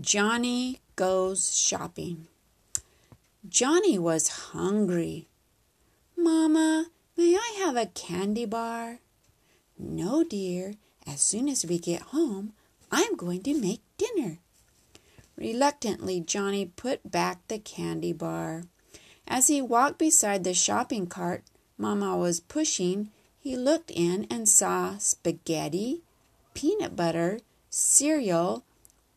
Johnny Goes Shopping. Johnny was hungry. Mama, may I have a candy bar? No, dear. As soon as we get home, I'm going to make dinner. Reluctantly, Johnny put back the candy bar. As he walked beside the shopping cart Mama was pushing, he looked in and saw spaghetti, peanut butter, cereal,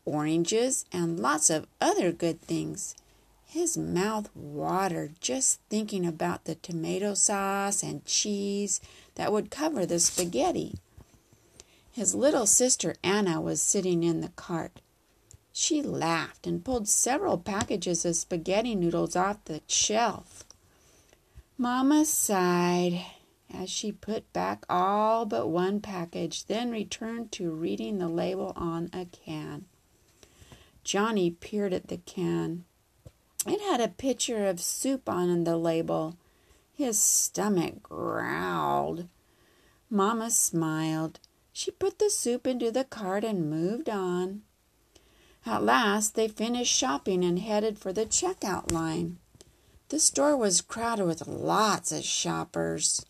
oranges, and lots of other good things. His mouth watered just thinking about the tomato sauce and cheese that would cover the spaghetti. His little sister Anna was sitting in the cart. She laughed and pulled several packages of spaghetti noodles off the shelf. Mamma sighed as she put back all but one package, then returned to reading the label on a can. Johnny peered at the can. It had a picture of soup on the label. His stomach growled. Mamma smiled. She put the soup into the cart and moved on. At last they finished shopping and headed for the checkout line. The store was crowded with lots of shoppers.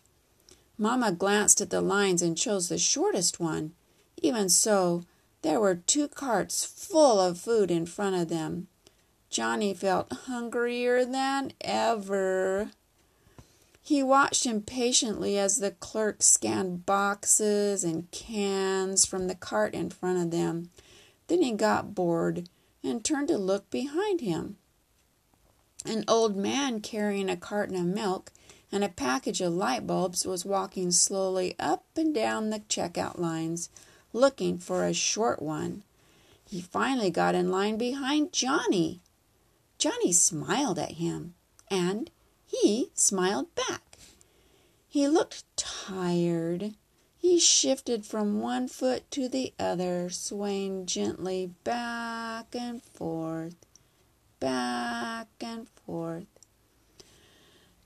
Mamma glanced at the lines and chose the shortest one. Even so, there were two carts full of food in front of them. Johnny felt hungrier than ever. He watched impatiently as the clerk scanned boxes and cans from the cart in front of them. Then he got bored and turned to look behind him. An old man carrying a carton of milk and a package of light bulbs was walking slowly up and down the checkout lines looking for a short one. He finally got in line behind Johnny. Johnny smiled at him, and he smiled back. He looked tired. He shifted from one foot to the other, swaying gently back and forth, back and forth.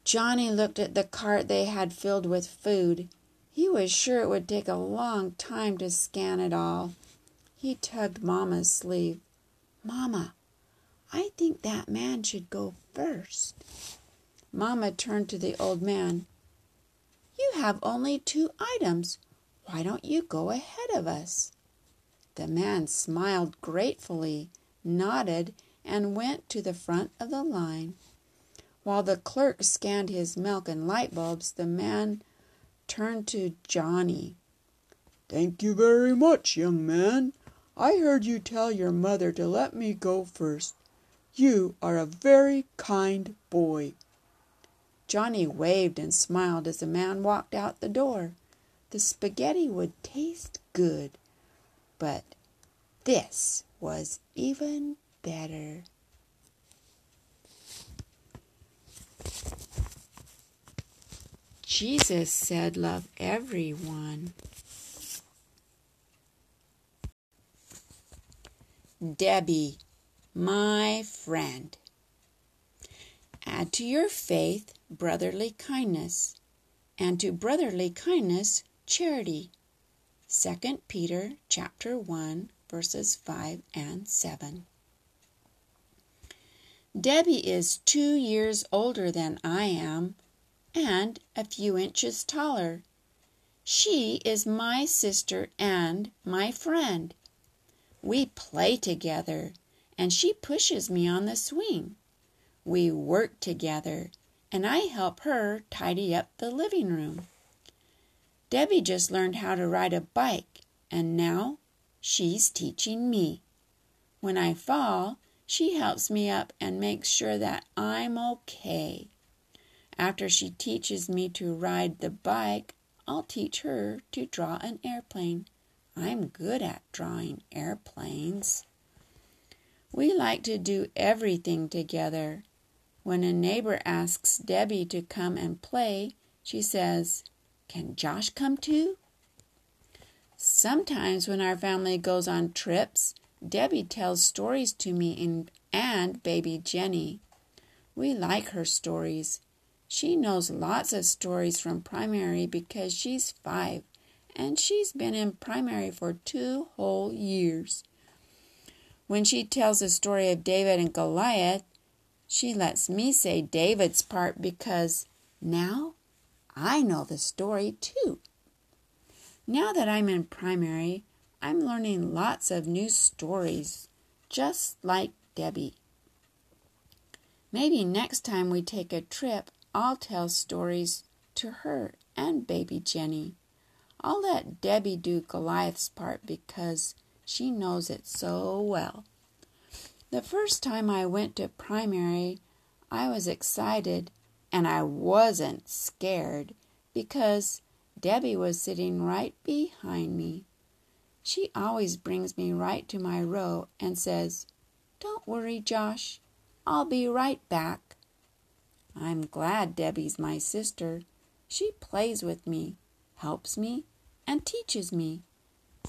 Johnny looked at the cart they had filled with food. He was sure it would take a long time to scan it all. He tugged Mamma's sleeve. Mamma, I think that man should go first. Mamma turned to the old man. You have only two items. Why don't you go ahead of us? The man smiled gratefully, nodded, and went to the front of the line. While the clerk scanned his milk and light bulbs, the man turned to Johnny. Thank you very much, young man. I heard you tell your mother to let me go first. You are a very kind boy. Johnny waved and smiled as the man walked out the door. The spaghetti would taste good, but this was even better. Jesus said, Love everyone. Debbie, my friend. Add to your faith brotherly kindness, and to brotherly kindness charity. 2 Peter chapter 1 verses 5 and 7. Debbie is 2 years older than I am and a few inches taller. She is my sister and my friend. We play together, and she pushes me on the swing. We work together, and I help her tidy up the living room. Debbie just learned how to ride a bike, and now she's teaching me. When I fall, she helps me up and makes sure that I'm okay. After she teaches me to ride the bike, I'll teach her to draw an airplane. I'm good at drawing airplanes. We like to do everything together. When a neighbor asks Debbie to come and play, she says, Can Josh come too? Sometimes when our family goes on trips, Debbie tells stories to me and baby Jenny. We like her stories. She knows lots of stories from primary because she's five and she's been in primary for two whole years. When she tells the story of David and Goliath, she lets me say David's part because now I know the story too. Now that I'm in primary, I'm learning lots of new stories, just like Debbie. Maybe next time we take a trip, I'll tell stories to her and baby Jenny. I'll let Debbie do Goliath's part because she knows it so well. The first time I went to primary, I was excited and I wasn't scared because Debbie was sitting right behind me. She always brings me right to my row and says, Don't worry, Josh. I'll be right back. I'm glad Debbie's my sister. She plays with me, helps me, and teaches me.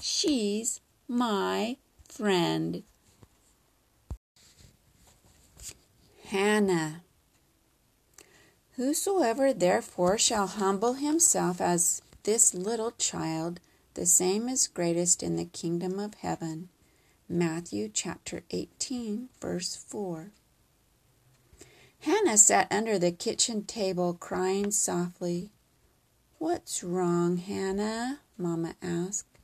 She's my friend. Hannah. Whosoever therefore shall humble himself as this little child, the same is greatest in the kingdom of heaven. Matthew chapter 18, verse 4. Hannah sat under the kitchen table crying softly. What's wrong, Hannah? Mamma asked.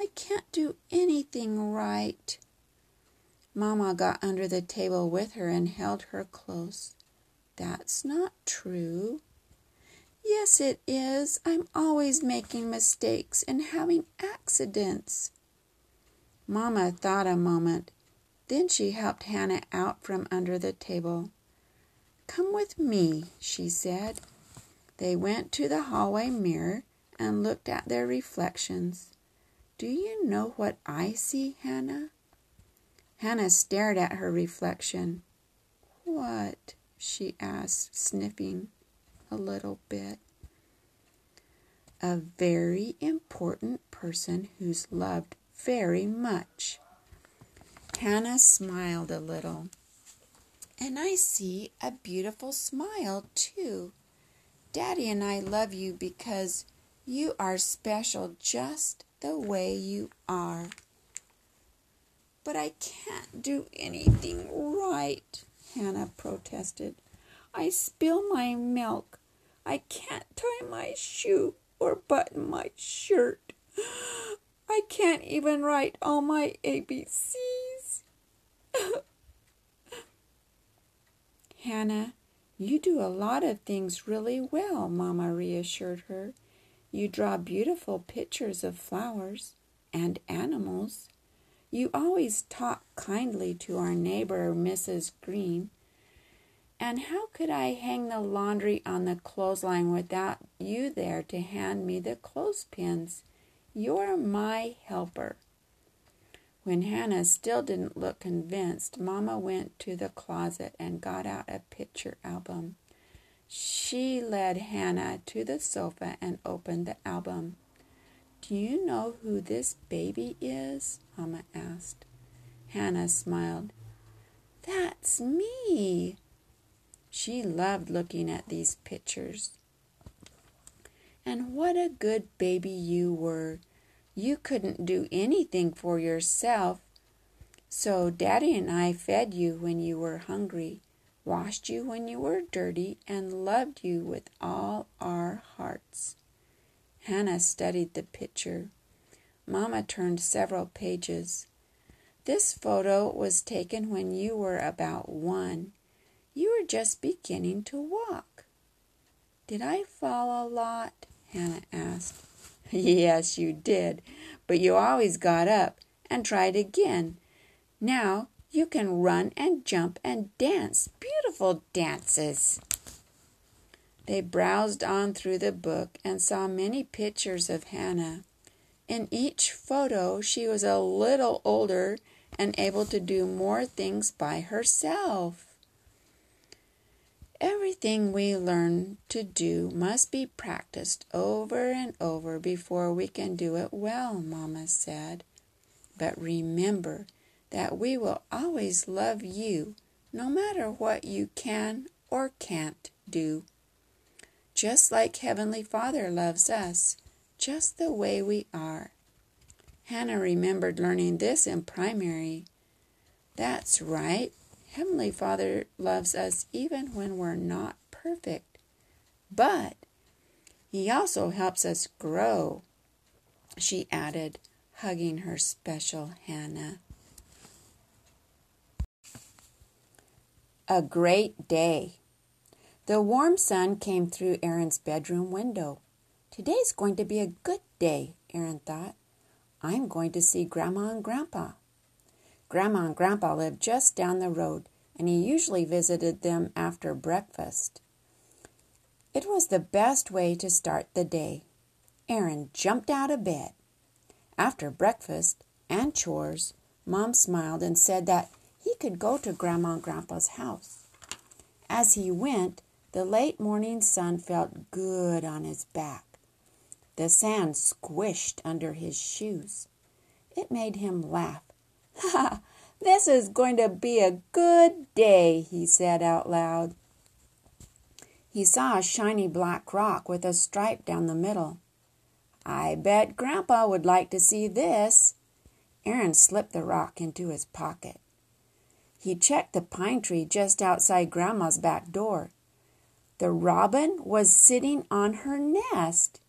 I can't do anything right. Mamma got under the table with her and held her close. That's not true. Yes, it is. I'm always making mistakes and having accidents. Mamma thought a moment. Then she helped Hannah out from under the table. Come with me, she said. They went to the hallway mirror and looked at their reflections. Do you know what I see, Hannah? Hannah stared at her reflection. What? she asked, sniffing a little bit. A very important person who's loved very much. Hannah smiled a little. And I see a beautiful smile, too. Daddy and I love you because you are special just the way you are. But I can't do anything right, Hannah protested. I spill my milk. I can't tie my shoe or button my shirt. I can't even write all my ABCs. Hannah, you do a lot of things really well, Mamma reassured her. You draw beautiful pictures of flowers and animals. You always talk kindly to our neighbor, Mrs. Green. And how could I hang the laundry on the clothesline without you there to hand me the clothespins? You're my helper. When Hannah still didn't look convinced, Mamma went to the closet and got out a picture album. She led Hannah to the sofa and opened the album. Do you know who this baby is? Mamma asked. Hannah smiled. That's me. She loved looking at these pictures. And what a good baby you were. You couldn't do anything for yourself. So Daddy and I fed you when you were hungry, washed you when you were dirty, and loved you with all our hearts. Hannah studied the picture. Mamma turned several pages. This photo was taken when you were about one. You were just beginning to walk. Did I fall a lot? Hannah asked. Yes, you did, but you always got up and tried again. Now you can run and jump and dance beautiful dances. They browsed on through the book and saw many pictures of Hannah. In each photo, she was a little older and able to do more things by herself. Everything we learn to do must be practiced over and over before we can do it well, Mamma said. But remember that we will always love you no matter what you can or can't do. Just like Heavenly Father loves us, just the way we are. Hannah remembered learning this in primary. That's right. Heavenly Father loves us even when we're not perfect. But He also helps us grow, she added, hugging her special Hannah. A great day. The warm sun came through Aaron's bedroom window. Today's going to be a good day, Aaron thought. I'm going to see Grandma and Grandpa. Grandma and Grandpa lived just down the road, and he usually visited them after breakfast. It was the best way to start the day. Aaron jumped out of bed. After breakfast and chores, Mom smiled and said that he could go to Grandma and Grandpa's house. As he went, the late morning sun felt good on his back. The sand squished under his shoes. It made him laugh Ha! This is going to be a good day, he said out loud. He saw a shiny black rock with a stripe down the middle. I bet Grandpa would like to see this. Aaron slipped the rock into his pocket. He checked the pine tree just outside Grandma's back door. The robin was sitting on her nest.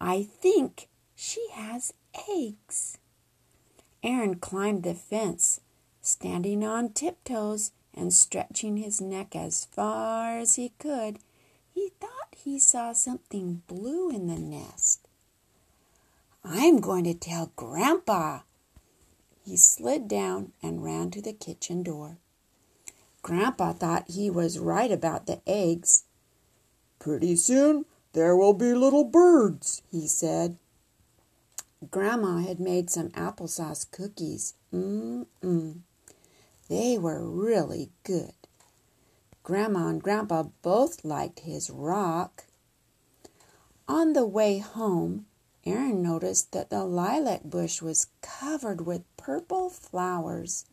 I think she has eggs. Aaron climbed the fence, standing on tiptoes and stretching his neck as far as he could. He thought he saw something blue in the nest. I'm going to tell Grandpa. He slid down and ran to the kitchen door. Grandpa thought he was right about the eggs. Pretty soon there will be little birds, he said. Grandma had made some applesauce cookies. Mmm. They were really good. Grandma and Grandpa both liked his rock. On the way home, Aaron noticed that the lilac bush was covered with purple flowers.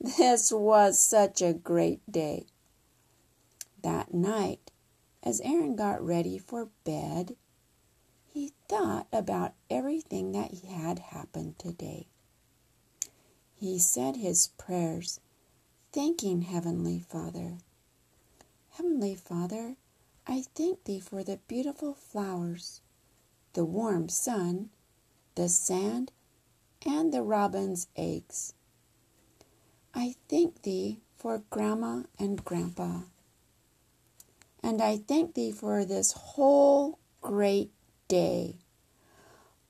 This was such a great day. That night, as Aaron got ready for bed, thought about everything that had happened today. He said his prayers, thanking Heavenly Father. Heavenly Father, I thank Thee for the beautiful flowers, the warm sun, the sand, and the robin's eggs. I thank Thee for Grandma and Grandpa. And I thank Thee for this whole great day.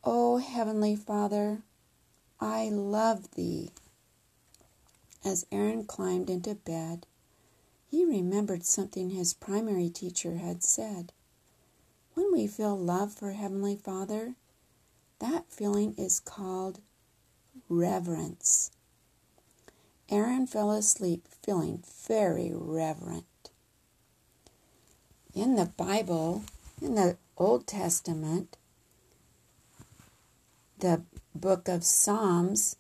O Heavenly Father, I love Thee. As Aaron climbed into bed, he remembered something his primary teacher had said. When we feel love for Heavenly Father, that feeling is called reverence. Aaron fell asleep feeling very reverent. In the Bible, in the Old Testament, the book of Psalms,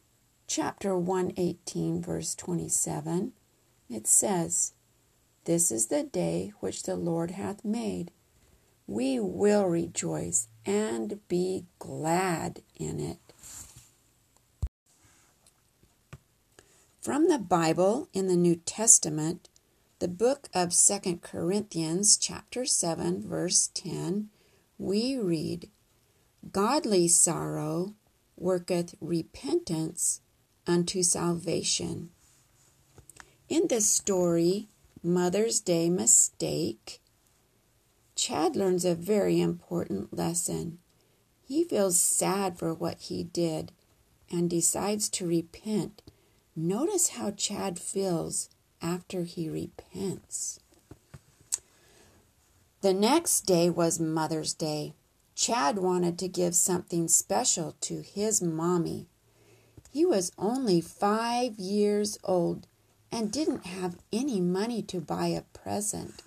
chapter 118, verse 27, it says, This is the day which the Lord hath made. We will rejoice and be glad in it. From the Bible in the New Testament, the book of Second Corinthians, chapter 7, verse 10, we read, Godly sorrow worketh repentance unto salvation. In the story, Mother's Day Mistake, Chad learns a very important lesson. He feels sad for what he did and decides to repent. Notice how Chad feels after he repents. The next day was Mother's Day. Chad wanted to give something special to his mommy. He was only five years old and didn't have any money to buy a present.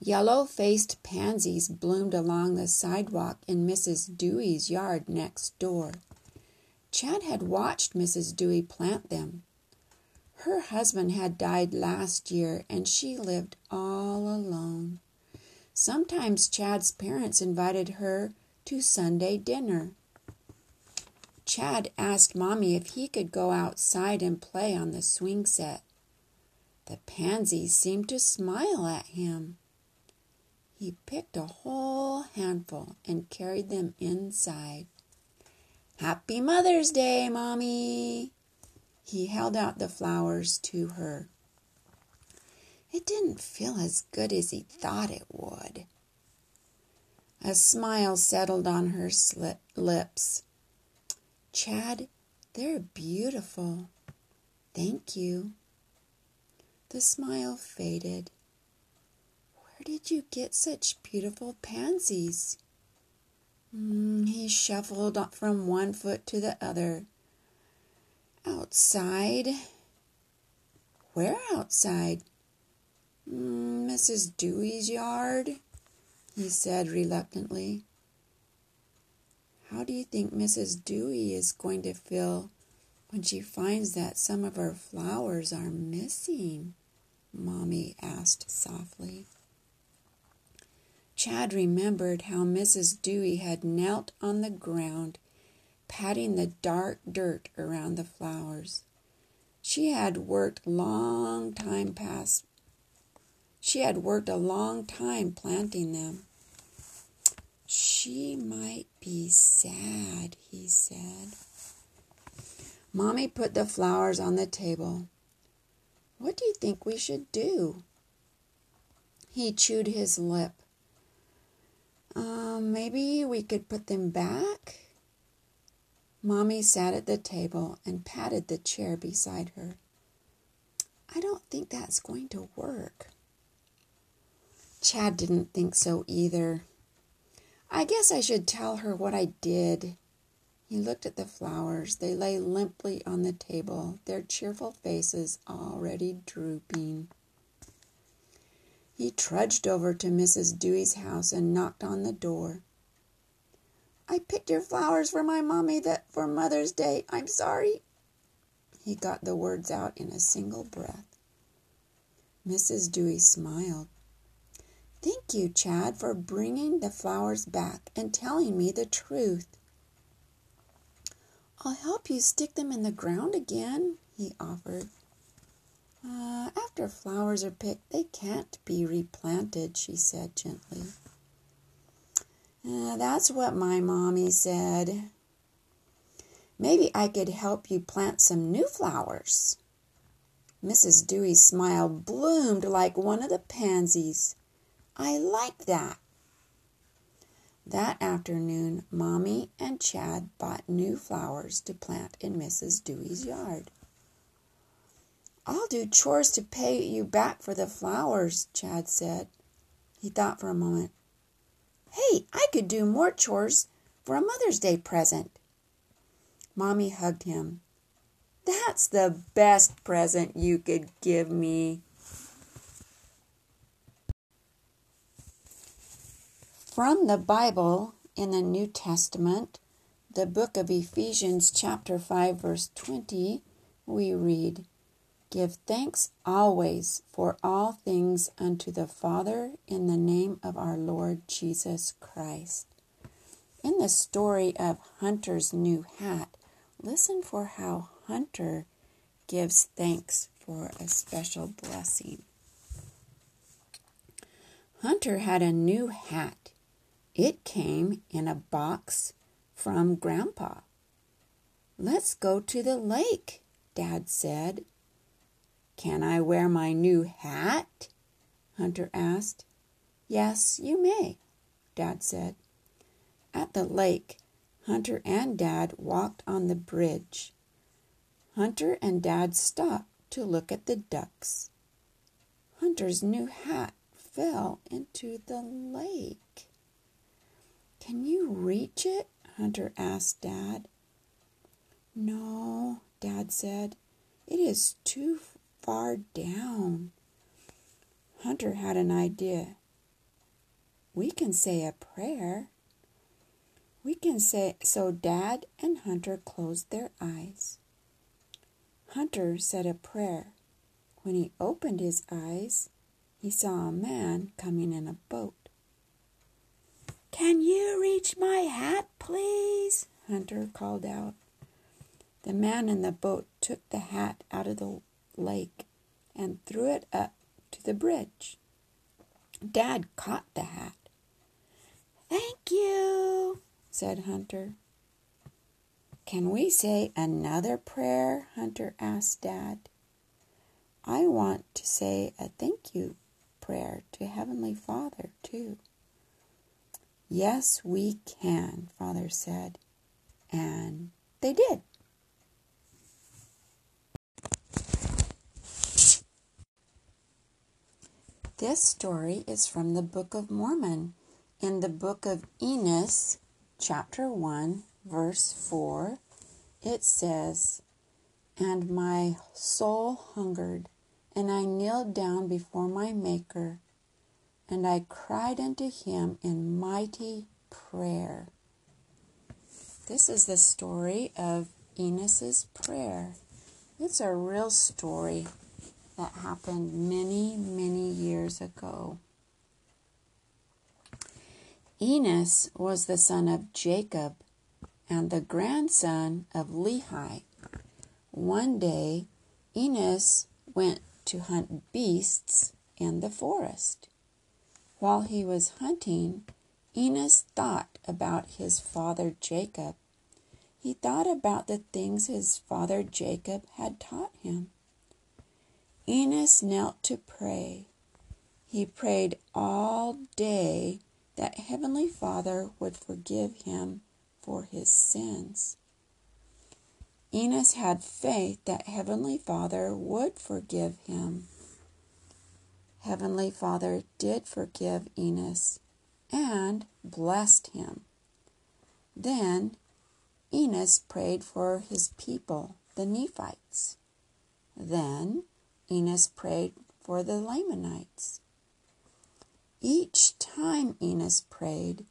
Yellow faced pansies bloomed along the sidewalk in Mrs. Dewey's yard next door. Chad had watched Mrs. Dewey plant them. Her husband had died last year and she lived all alone. Sometimes Chad's parents invited her to Sunday dinner. Chad asked Mommy if he could go outside and play on the swing set. The pansies seemed to smile at him. He picked a whole handful and carried them inside. Happy Mother's Day, Mommy! He held out the flowers to her. It didn't feel as good as he thought it would. A smile settled on her lips. Chad, they're beautiful. Thank you. The smile faded. Where did you get such beautiful pansies? Mm, he shuffled from one foot to the other. Outside. Where outside? Mrs. Dewey's yard, he said reluctantly. How do you think Mrs. Dewey is going to feel when she finds that some of her flowers are missing? Mommy asked softly. Chad remembered how Mrs. Dewey had knelt on the ground, patting the dark dirt around the flowers. She had worked long time past. She had worked a long time planting them. She might be sad, he said. Mommy put the flowers on the table. What do you think we should do? He chewed his lip. Um, maybe we could put them back? Mommy sat at the table and patted the chair beside her. I don't think that's going to work. Chad didn't think so either. I guess I should tell her what I did. He looked at the flowers. They lay limply on the table, their cheerful faces already drooping. He trudged over to Mrs. Dewey's house and knocked on the door. I picked your flowers for my mommy that for Mother's Day. I'm sorry. He got the words out in a single breath. Mrs. Dewey smiled. Thank you, Chad, for bringing the flowers back and telling me the truth. I'll help you stick them in the ground again, he offered. Uh, after flowers are picked, they can't be replanted, she said gently. Uh, that's what my mommy said. Maybe I could help you plant some new flowers. Mrs. Dewey's smile bloomed like one of the pansies. I like that. That afternoon, Mommy and Chad bought new flowers to plant in Mrs. Dewey's yard. I'll do chores to pay you back for the flowers, Chad said. He thought for a moment. Hey, I could do more chores for a Mother's Day present. Mommy hugged him. That's the best present you could give me. From the Bible in the New Testament, the book of Ephesians, chapter 5, verse 20, we read, Give thanks always for all things unto the Father in the name of our Lord Jesus Christ. In the story of Hunter's new hat, listen for how Hunter gives thanks for a special blessing. Hunter had a new hat it came in a box from Grandpa. Let's go to the lake, Dad said. Can I wear my new hat? Hunter asked. Yes, you may, Dad said. At the lake, Hunter and Dad walked on the bridge. Hunter and Dad stopped to look at the ducks. Hunter's new hat fell into the lake. Can you reach it? Hunter asked Dad. No, Dad said. It is too far down. Hunter had an idea. We can say a prayer. We can say so Dad and Hunter closed their eyes. Hunter said a prayer. When he opened his eyes, he saw a man coming in a boat. Can you reach my hat, please? Hunter called out. The man in the boat took the hat out of the lake and threw it up to the bridge. Dad caught the hat. Thank you, said Hunter. Can we say another prayer? Hunter asked Dad. I want to say a thank you prayer to Heavenly Father, too. Yes, we can, Father said. And they did. This story is from the Book of Mormon. In the Book of Enos, chapter 1, verse 4, it says, And my soul hungered, and I kneeled down before my Maker, and I cried unto him in mighty prayer. This is the story of Enos's prayer. It's a real story that happened many, many years ago. Enos was the son of Jacob and the grandson of Lehi. One day, Enos went to hunt beasts in the forest. While he was hunting, Enos thought about his father Jacob. He thought about the things his father Jacob had taught him. Enos knelt to pray. He prayed all day that Heavenly Father would forgive him for his sins. Enos had faith that Heavenly Father would forgive him. Heavenly Father did forgive Enos and blessed him. Then Enos prayed for his people, the Nephites. Then Enos prayed for the Lamanites. Each time Enos prayed,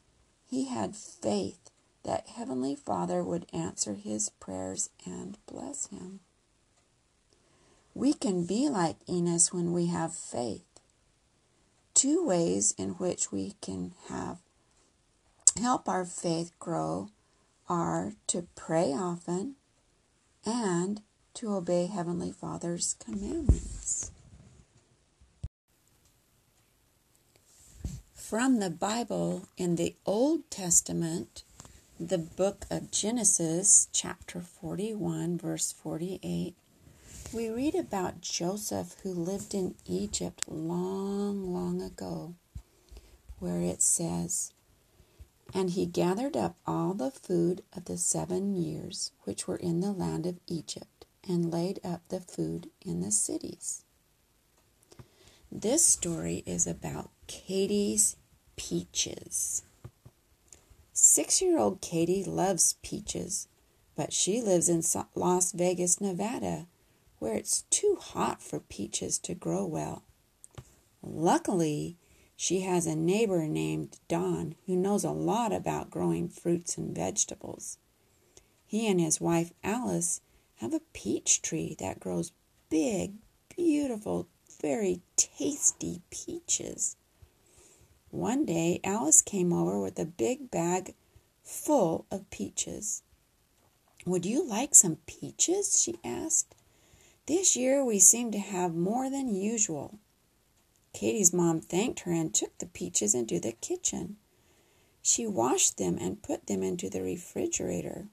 he had faith that Heavenly Father would answer his prayers and bless him. We can be like Enos when we have faith. Two ways in which we can have help our faith grow are to pray often and to obey Heavenly Father's commandments. From the Bible in the Old Testament, the book of Genesis, chapter 41, verse 48, we read about Joseph who lived in Egypt long, long ago, where it says, And he gathered up all the food of the seven years which were in the land of Egypt, and laid up the food in the cities. This story is about Katie's peaches. Six year old Katie loves peaches, but she lives in Las Vegas, Nevada, where it's too hot for peaches to grow well. Luckily, she has a neighbor named Don who knows a lot about growing fruits and vegetables. He and his wife Alice have a peach tree that grows big, beautiful, very tasty peaches. One day, Alice came over with a big bag full of peaches. Would you like some peaches? she asked. This year we seem to have more than usual. Katie's mom thanked her and took the peaches into the kitchen. She washed them and put them into the refrigerator.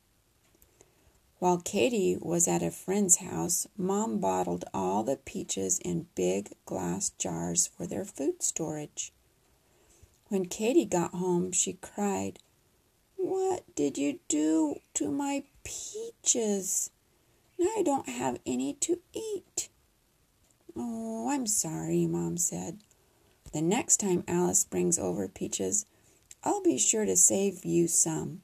While Katie was at a friend's house, Mom bottled all the peaches in big glass jars for their food storage. When Katie got home, she cried, What did you do to my peaches? I don't have any to eat. Oh, I'm sorry, Mom said. The next time Alice brings over peaches, I'll be sure to save you some.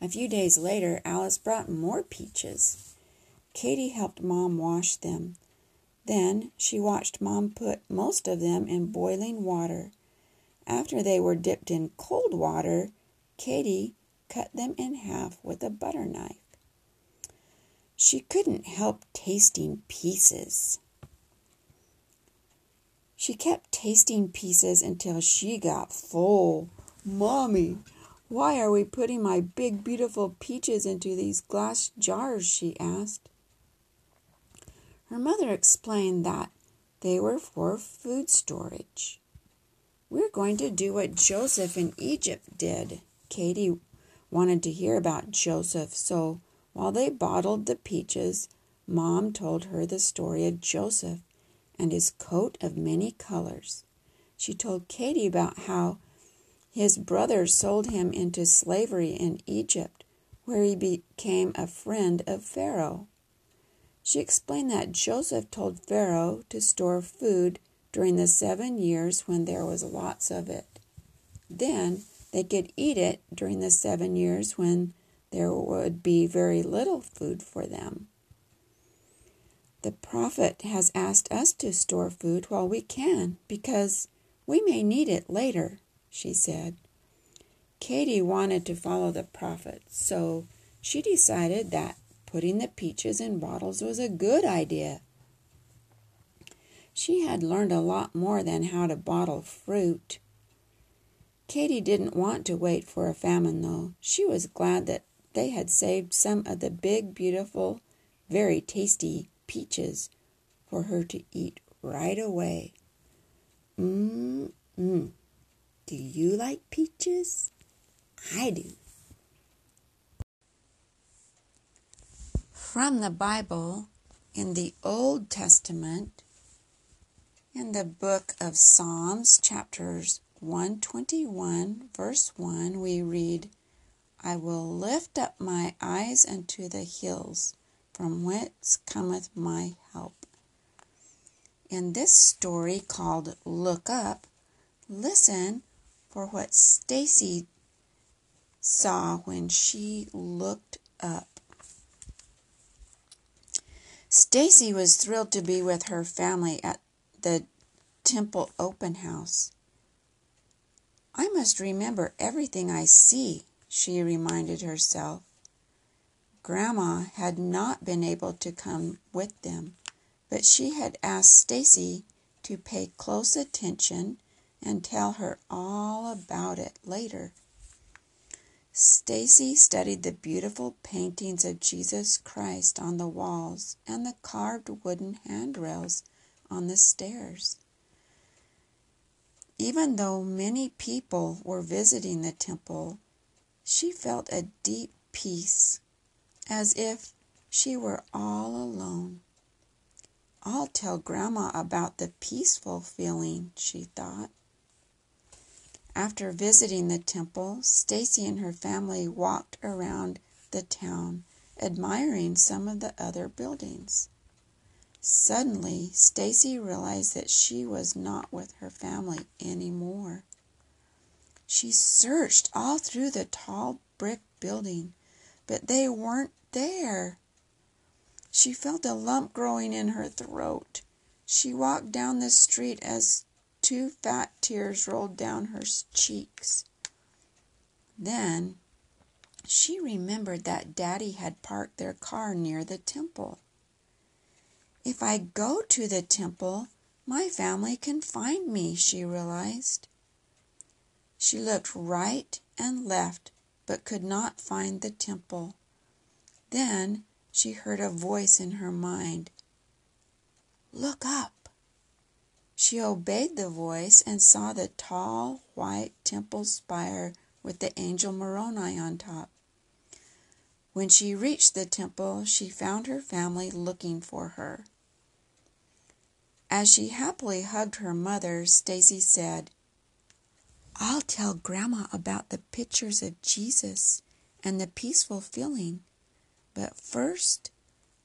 A few days later, Alice brought more peaches. Katie helped Mom wash them. Then she watched Mom put most of them in boiling water. After they were dipped in cold water, Katie cut them in half with a butter knife. She couldn't help tasting pieces. She kept tasting pieces until she got full. Mommy, Why are we putting my big, beautiful peaches into these glass jars? she asked. Her mother explained that they were for food storage. We're going to do what Joseph in Egypt did. Katie wanted to hear about Joseph, so while they bottled the peaches, Mom told her the story of Joseph and his coat of many colors. She told Katie about how his brothers sold him into slavery in Egypt, where he became a friend of Pharaoh. She explained that Joseph told Pharaoh to store food during the seven years when there was lots of it. Then they could eat it during the seven years when there would be very little food for them. The prophet has asked us to store food while we can because we may need it later, she said. Katie wanted to follow the prophet, so she decided that putting the peaches in bottles was a good idea. She had learned a lot more than how to bottle fruit. Katie didn't want to wait for a famine, though. She was glad that they had saved some of the big, beautiful, very tasty peaches for her to eat right away. Mmm, mmm. Do you like peaches? I do. From the Bible in the Old Testament, in the book of Psalms, chapters 121, verse 1, we read, I will lift up my eyes unto the hills, from whence cometh my help. In this story called Look Up, listen for what Stacy saw when she looked up. Stacy was thrilled to be with her family at the temple open house. I must remember everything I see, she reminded herself. Grandma had not been able to come with them, but she had asked Stacy to pay close attention and tell her all about it later. Stacy studied the beautiful paintings of Jesus Christ on the walls and the carved wooden handrails on the stairs. Even though many people were visiting the temple, she felt a deep peace, as if she were all alone. I'll tell Grandma about the peaceful feeling, she thought. After visiting the temple, Stacy and her family walked around the town, admiring some of the other buildings. Suddenly, Stacy realized that she was not with her family anymore. She searched all through the tall brick building, but they weren't there. She felt a lump growing in her throat. She walked down the street as two fat tears rolled down her cheeks. Then she remembered that Daddy had parked their car near the temple. If I go to the temple, my family can find me, she realized. She looked right and left, but could not find the temple. Then she heard a voice in her mind Look up. She obeyed the voice and saw the tall white temple spire with the angel Moroni on top. When she reached the temple, she found her family looking for her. As she happily hugged her mother, Stacy said, I'll tell Grandma about the pictures of Jesus and the peaceful feeling. But first,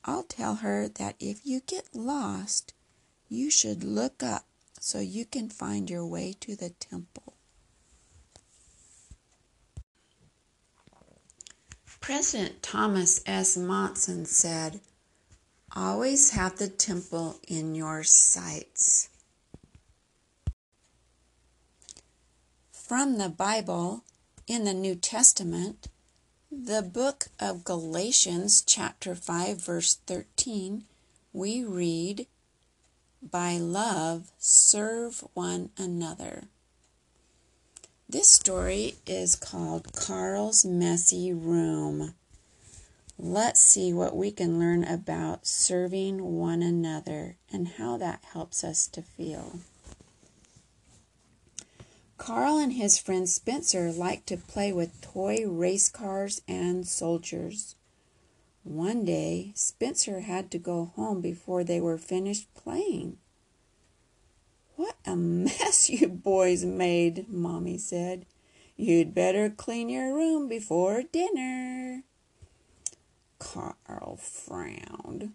I'll tell her that if you get lost, you should look up so you can find your way to the temple. President Thomas S. Monson said, Always have the temple in your sights. From the Bible in the New Testament, the book of Galatians, chapter 5, verse 13, we read, By love serve one another. This story is called Carl's Messy Room. Let's see what we can learn about serving one another and how that helps us to feel. Carl and his friend Spencer liked to play with toy race cars and soldiers. One day, Spencer had to go home before they were finished playing. What a mess you boys made, Mommy said. You'd better clean your room before dinner. Carl frowned.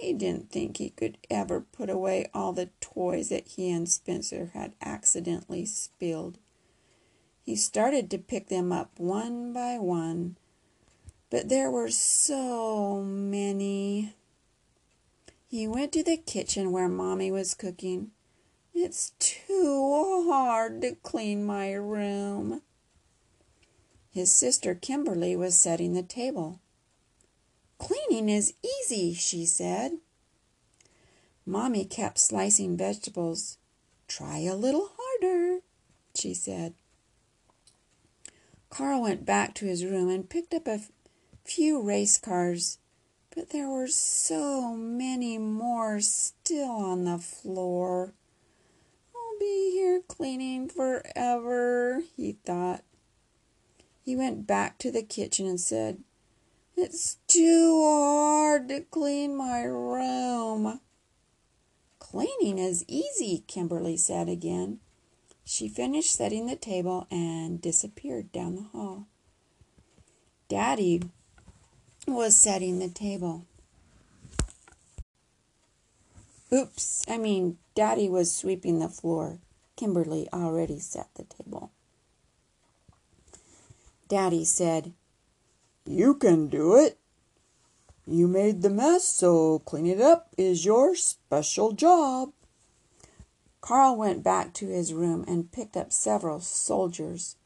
He didn't think he could ever put away all the toys that he and Spencer had accidentally spilled. He started to pick them up one by one, but there were so many. He went to the kitchen where Mommy was cooking. It's too hard to clean my room. His sister Kimberly was setting the table. Cleaning is easy, she said. Mommy kept slicing vegetables. Try a little harder, she said. Carl went back to his room and picked up a few race cars, but there were so many more still on the floor I'll be here cleaning forever, he thought. He went back to the kitchen and said, It's too hard to clean my room. Cleaning is easy, Kimberly said again. She finished setting the table and disappeared down the hall. Daddy was setting the table. Oops, I mean, Daddy was sweeping the floor. Kimberly already set the table. Daddy said, You can do it. You made the mess, so clean it up is your special job. Carl went back to his room and picked up several soldiers.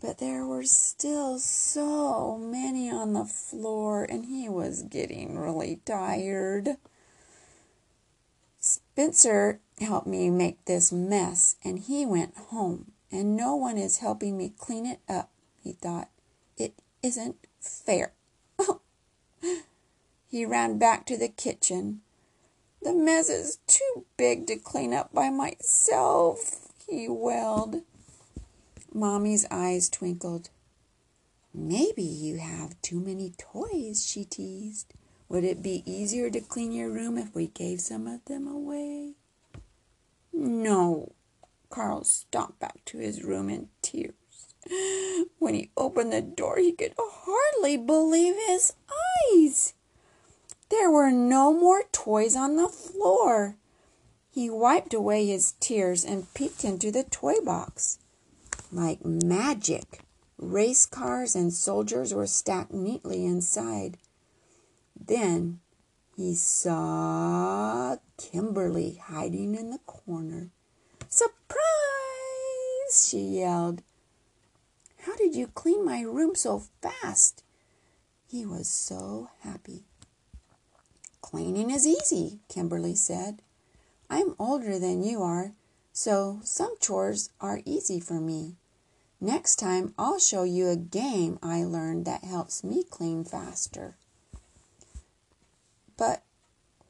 But there were still so many on the floor, and he was getting really tired. Spencer helped me make this mess, and he went home, and no one is helping me clean it up, he thought. It isn't fair. he ran back to the kitchen. The mess is too big to clean up by myself, he wailed. Mommy's eyes twinkled. Maybe you have too many toys, she teased. Would it be easier to clean your room if we gave some of them away? No. Carl stomped back to his room in tears. When he opened the door, he could hardly believe his eyes. There were no more toys on the floor. He wiped away his tears and peeked into the toy box. Like magic, race cars and soldiers were stacked neatly inside. Then he saw Kimberly hiding in the corner. Surprise! she yelled. How did you clean my room so fast? He was so happy. Cleaning is easy, Kimberly said. I'm older than you are, so some chores are easy for me. Next time, I'll show you a game I learned that helps me clean faster. But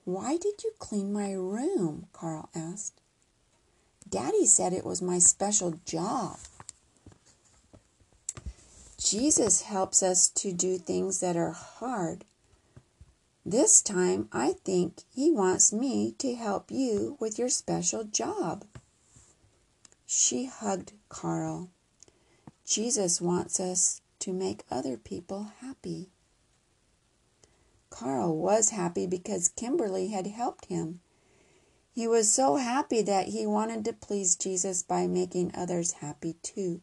why did you clean my room? Carl asked. Daddy said it was my special job. Jesus helps us to do things that are hard. This time, I think He wants me to help you with your special job. She hugged Carl. Jesus wants us to make other people happy. Carl was happy because Kimberly had helped him. He was so happy that he wanted to please Jesus by making others happy too.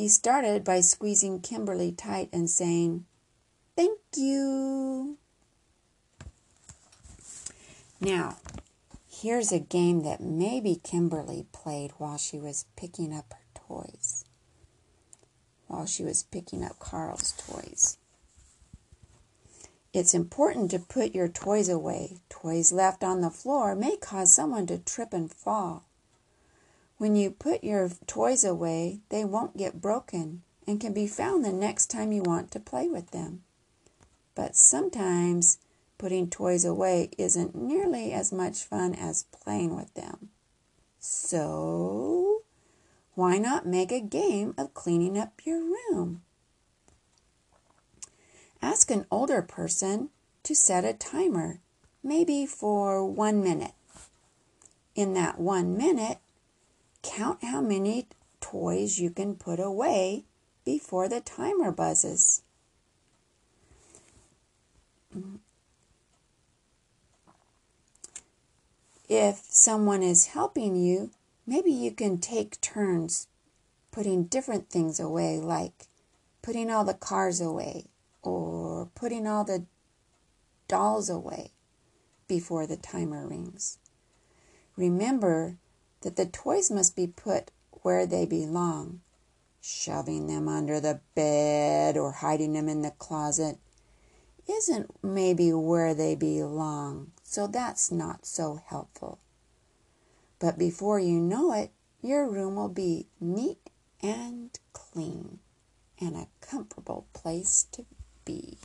He started by squeezing Kimberly tight and saying, Thank you. Now, here's a game that maybe Kimberly played while she was picking up her toys, while she was picking up Carl's toys. It's important to put your toys away. Toys left on the floor may cause someone to trip and fall. When you put your toys away, they won't get broken and can be found the next time you want to play with them. But sometimes putting toys away isn't nearly as much fun as playing with them. So, why not make a game of cleaning up your room? Ask an older person to set a timer, maybe for one minute. In that one minute, count how many toys you can put away before the timer buzzes. If someone is helping you, maybe you can take turns putting different things away, like putting all the cars away or putting all the dolls away before the timer rings. Remember that the toys must be put where they belong. Shoving them under the bed or hiding them in the closet isn't maybe where they belong, so that's not so helpful. But before you know it, your room will be neat and clean and a comfortable place to be.